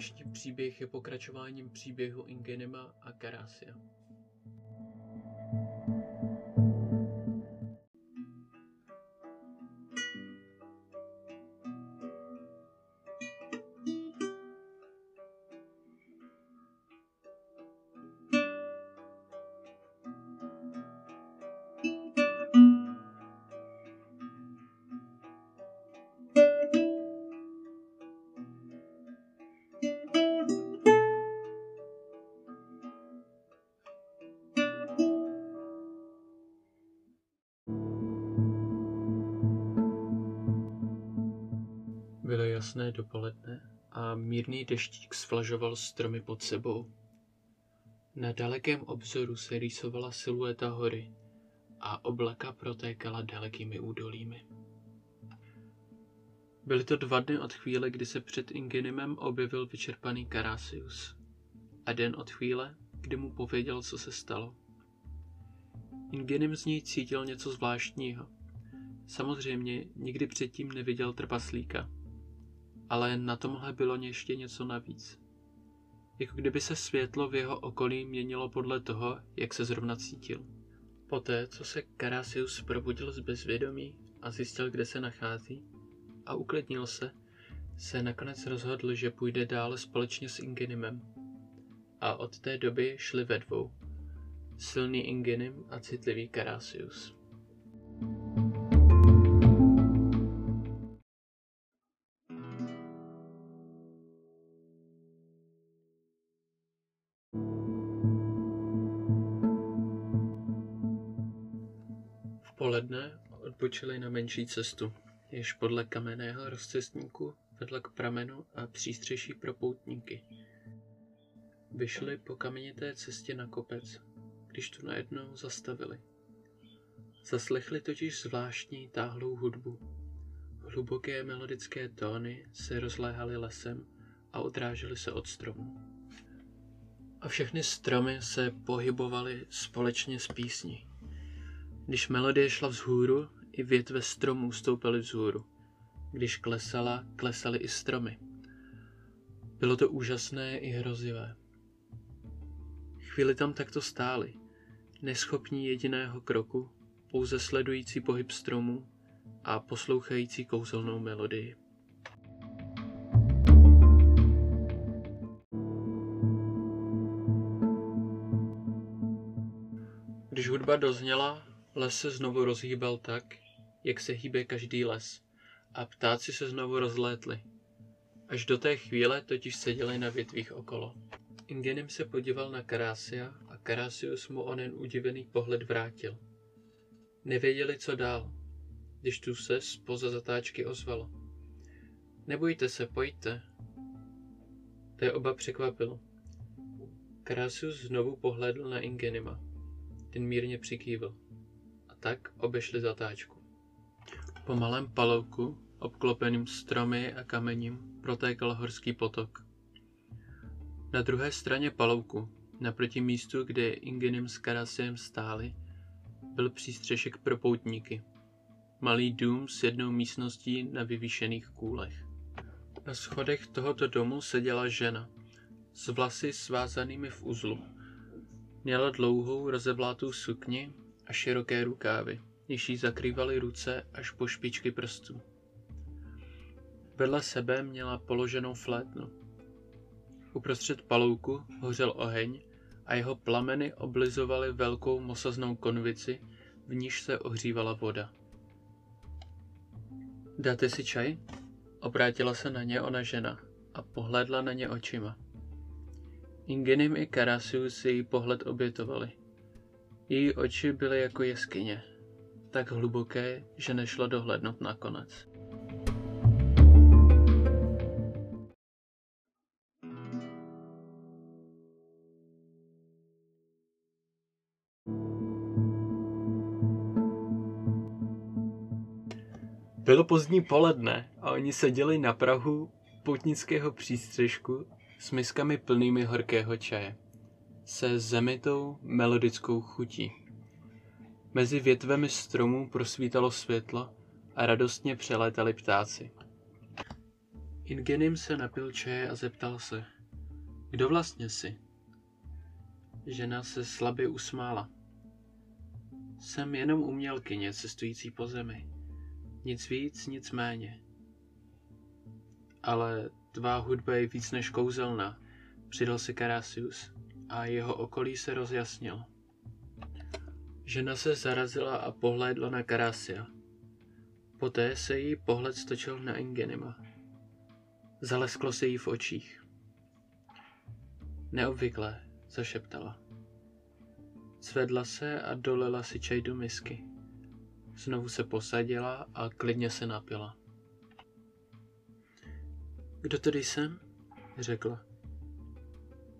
dnešní příběh je pokračováním příběhu Ingenima a Karasia. Jasné dopoledne a mírný deštík svlažoval stromy pod sebou. Na dalekém obzoru se rýsovala silueta hory a oblaka protékala dalekými údolími. Byly to dva dny od chvíle, kdy se před Ingenimem objevil vyčerpaný Karasius a den od chvíle, kdy mu pověděl, co se stalo. Ingenim z něj cítil něco zvláštního. Samozřejmě nikdy předtím neviděl trpaslíka ale na tomhle bylo ještě něco navíc. Jako kdyby se světlo v jeho okolí měnilo podle toho, jak se zrovna cítil. Poté, co se Karasius probudil z bezvědomí a zjistil, kde se nachází, a uklidnil se, se nakonec rozhodl, že půjde dále společně s Ingenimem. A od té doby šli ve dvou. Silný Ingenim a citlivý Karasius. Poledne odpočili na menší cestu, jež podle kamenného rozcestníku vedla k pramenu a přístřeší pro poutníky. Vyšli po kamenité cestě na kopec, když tu najednou zastavili. Zaslechli totiž zvláštní táhlou hudbu. Hluboké melodické tóny se rozléhaly lesem a odrážely se od stromů. A všechny stromy se pohybovaly společně s písní. Když melodie šla vzhůru, i větve stromů stoupily vzhůru. Když klesala, klesaly i stromy. Bylo to úžasné i hrozivé. Chvíli tam takto stáli, neschopní jediného kroku, pouze sledující pohyb stromů a poslouchající kouzelnou melodii. Když hudba dozněla, Les se znovu rozhýbal tak, jak se hýbe každý les, a ptáci se znovu rozlétli. Až do té chvíle totiž seděli na větvích okolo. Ingenim se podíval na Karásia a Karásius mu onen udivený pohled vrátil. Nevěděli, co dál, když tu se spoza zatáčky ozvalo. Nebojte se, pojďte. To je oba překvapilo. Karásius znovu pohledl na Ingenima. Ten mírně přikývil tak obešli zatáčku. Po malém palouku, obklopeným stromy a kamením, protékal horský potok. Na druhé straně palouku, naproti místu, kde Ingenim s Karasiem stáli, byl přístřešek pro poutníky. Malý dům s jednou místností na vyvýšených kůlech. Na schodech tohoto domu seděla žena, s vlasy svázanými v uzlu. Měla dlouhou rozevlátou sukni a široké rukávy, jež jí zakrývaly ruce až po špičky prstů. Vedle sebe měla položenou flétnu. Uprostřed palouku hořel oheň a jeho plameny oblizovaly velkou mosaznou konvici, v níž se ohřívala voda. Dáte si čaj? Obrátila se na ně ona žena a pohlédla na ně očima. Ingenim i Karasius si její pohled obětovali. Její oči byly jako jeskyně, tak hluboké, že nešlo dohlednout nakonec. Bylo pozdní poledne a oni seděli na prahu poutnického přístřežku s miskami plnými horkého čaje se zemitou melodickou chutí. Mezi větvemi stromů prosvítalo světlo a radostně přelétali ptáci. Ingenim se napil čaje a zeptal se, kdo vlastně jsi? Žena se slabě usmála. Jsem jenom umělkyně cestující po zemi. Nic víc, nic méně. Ale tvá hudba je víc než kouzelná, přidal si Karasius a jeho okolí se rozjasnil. Žena se zarazila a pohlédla na Karasia. Poté se jí pohled stočil na Ingenima. Zalesklo se jí v očích. Neobvyklé, zašeptala. Zvedla se a dolila si čaj do misky. Znovu se posadila a klidně se napila. Kdo tady jsem? řekla.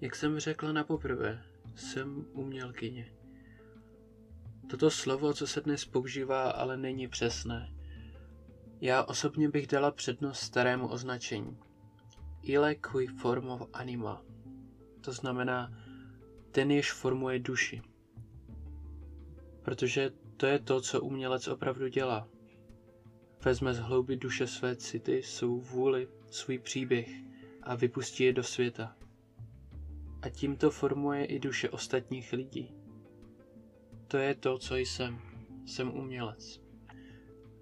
Jak jsem řekla na poprvé, jsem umělkyně. Toto slovo, co se dnes používá, ale není přesné. Já osobně bych dala přednost starému označení. Ile qui form of anima. To znamená, ten jež formuje duši. Protože to je to, co umělec opravdu dělá. Vezme z hlouby duše své city, svou vůli, svůj příběh a vypustí je do světa. A tímto formuje i duše ostatních lidí. To je to, co jsem. Jsem umělec.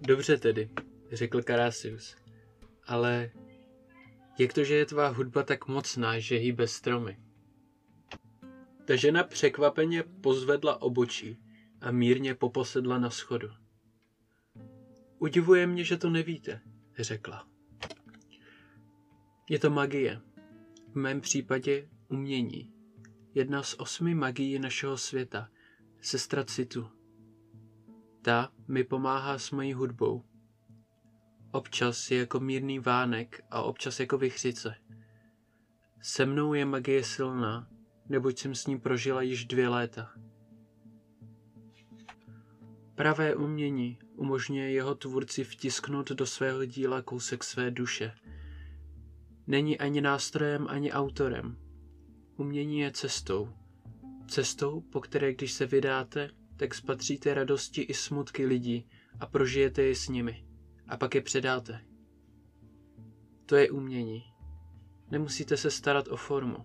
Dobře tedy, řekl Karasius. Ale jak to, že je tvá hudba tak mocná, že hýbe stromy? Ta žena překvapeně pozvedla obočí a mírně poposedla na schodu. Udivuje mě, že to nevíte, řekla. Je to magie. V mém případě umění. Jedna z osmi magií našeho světa, sestra citu. Ta mi pomáhá s mojí hudbou. Občas je jako mírný vánek a občas jako vychřice. Se mnou je magie silná, neboť jsem s ní prožila již dvě léta. Pravé umění umožňuje jeho tvůrci vtisknout do svého díla kousek své duše. Není ani nástrojem, ani autorem. Umění je cestou. Cestou, po které když se vydáte, tak spatříte radosti i smutky lidí a prožijete je s nimi. A pak je předáte. To je umění. Nemusíte se starat o formu.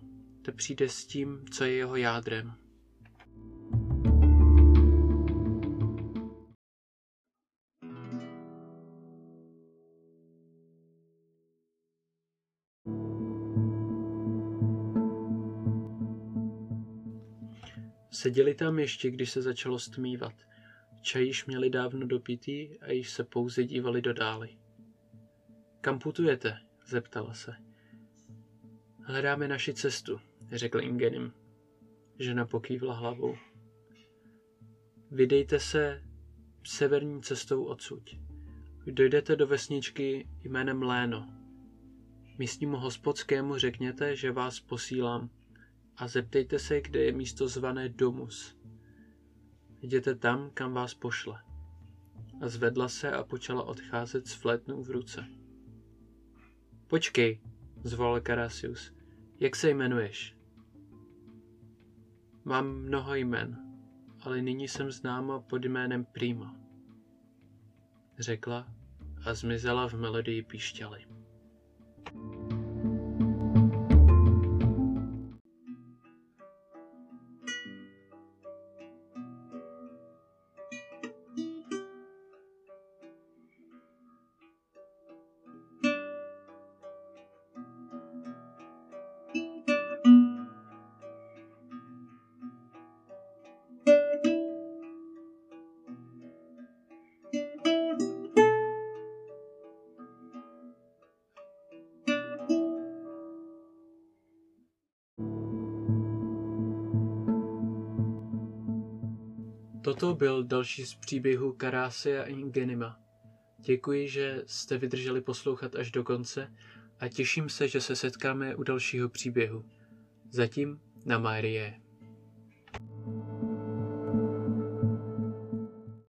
To přijde s tím, co je jeho jádrem. Seděli tam ještě, když se začalo stmívat. Čaj již měli dávno dopitý a již se pouze dívali do dály. Kam putujete? zeptala se. Hledáme naši cestu, řekl Ingenim. Žena pokývla hlavou. Vydejte se severní cestou odsud. Dojdete do vesničky jménem Léno. Místnímu hospodskému řekněte, že vás posílám a zeptejte se, kde je místo zvané Domus. Jděte tam, kam vás pošle. A zvedla se a počala odcházet s flétnou v ruce. Počkej, zvolal Karasius. Jak se jmenuješ? Mám mnoho jmen, ale nyní jsem známa pod jménem Prima. Řekla a zmizela v melodii píšťaly. Toto byl další z příběhů Karásy a Ingenima. Děkuji, že jste vydrželi poslouchat až do konce a těším se, že se setkáme u dalšího příběhu. Zatím na Marie.